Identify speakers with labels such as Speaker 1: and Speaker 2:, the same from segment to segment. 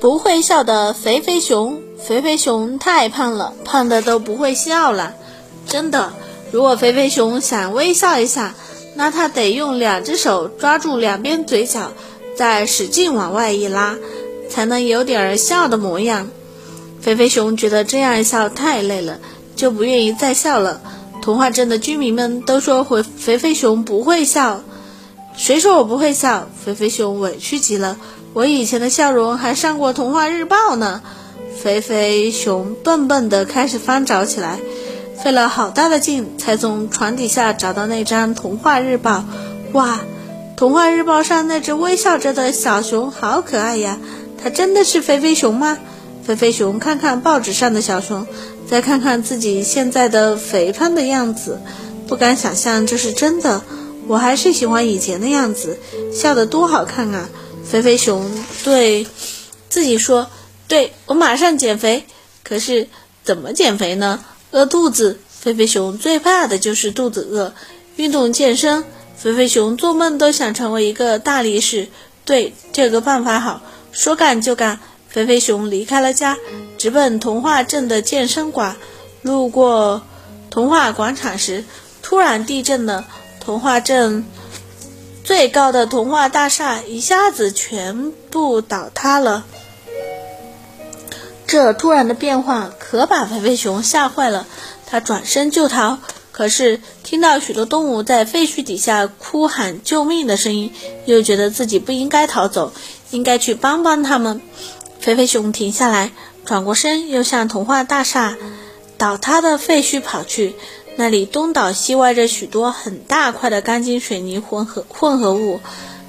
Speaker 1: 不会笑的肥肥熊，肥肥熊太胖了，胖的都不会笑了。真的，如果肥肥熊想微笑一下，那他得用两只手抓住两边嘴角，再使劲往外一拉，才能有点笑的模样。肥肥熊觉得这样笑太累了，就不愿意再笑了。童话镇的居民们都说肥肥熊不会笑。谁说我不会笑？肥肥熊委屈极了。我以前的笑容还上过童话日报呢。肥肥熊笨笨地开始翻找起来，费了好大的劲才从床底下找到那张童话日报。哇，童话日报上那只微笑着的小熊好可爱呀！它真的是肥肥熊吗？肥肥熊看看报纸上的小熊，再看看自己现在的肥胖的样子，不敢想象这是真的。我还是喜欢以前的样子，笑得多好看啊！肥肥熊对自己说：“对我马上减肥。”可是怎么减肥呢？饿肚子。肥肥熊最怕的就是肚子饿。运动健身。肥肥熊做梦都想成为一个大力士。对，这个办法好，说干就干。肥肥熊离开了家，直奔童话镇的健身馆。路过童话广场时，突然地震了。童话镇最高的童话大厦一下子全部倒塌了。这突然的变化可把肥肥熊吓坏了，他转身就逃，可是听到许多动物在废墟底下哭喊救命的声音，又觉得自己不应该逃走，应该去帮帮他们。肥肥熊停下来，转过身，又向童话大厦倒塌的废墟跑去。那里东倒西歪着许多很大块的钢筋水泥混合混合物，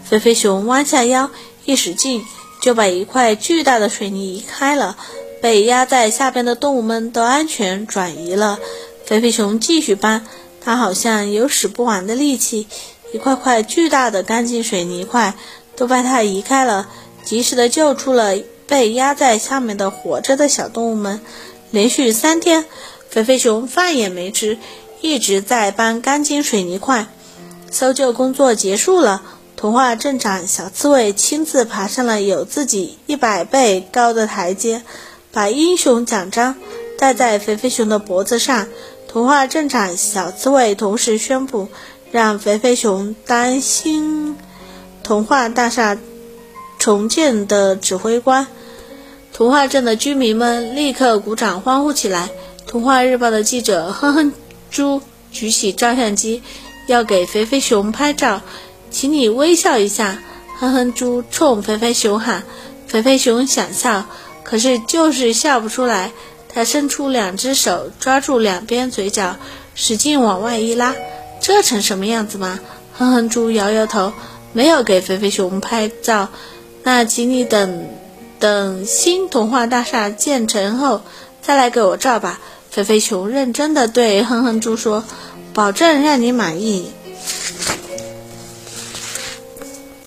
Speaker 1: 肥肥熊弯下腰，一使劲，就把一块巨大的水泥移开了。被压在下边的动物们都安全转移了。肥肥熊继续搬，它好像有使不完的力气。一块块巨大的钢筋水泥块都被它移开了，及时的救出了被压在下面的活着的小动物们。连续三天。肥肥熊饭也没吃，一直在搬钢筋水泥块。搜救工作结束了，童话镇长小刺猬亲自爬上了有自己一百倍高的台阶，把英雄奖章戴在肥肥熊的脖子上。童话镇长小刺猬同时宣布，让肥肥熊当新童话大厦重建的指挥官。童话镇的居民们立刻鼓掌欢呼起来。童话日报的记者哼哼猪举起照相机，要给肥肥熊拍照，请你微笑一下。哼哼猪冲肥肥熊喊，肥肥熊想笑，可是就是笑不出来。他伸出两只手，抓住两边嘴角，使劲往外一拉，这成什么样子吗？哼哼猪摇摇头，没有给肥肥熊拍照。那请你等等新童话大厦建成后，再来给我照吧。菲菲熊认真的对哼哼猪说：“保证让你满意。”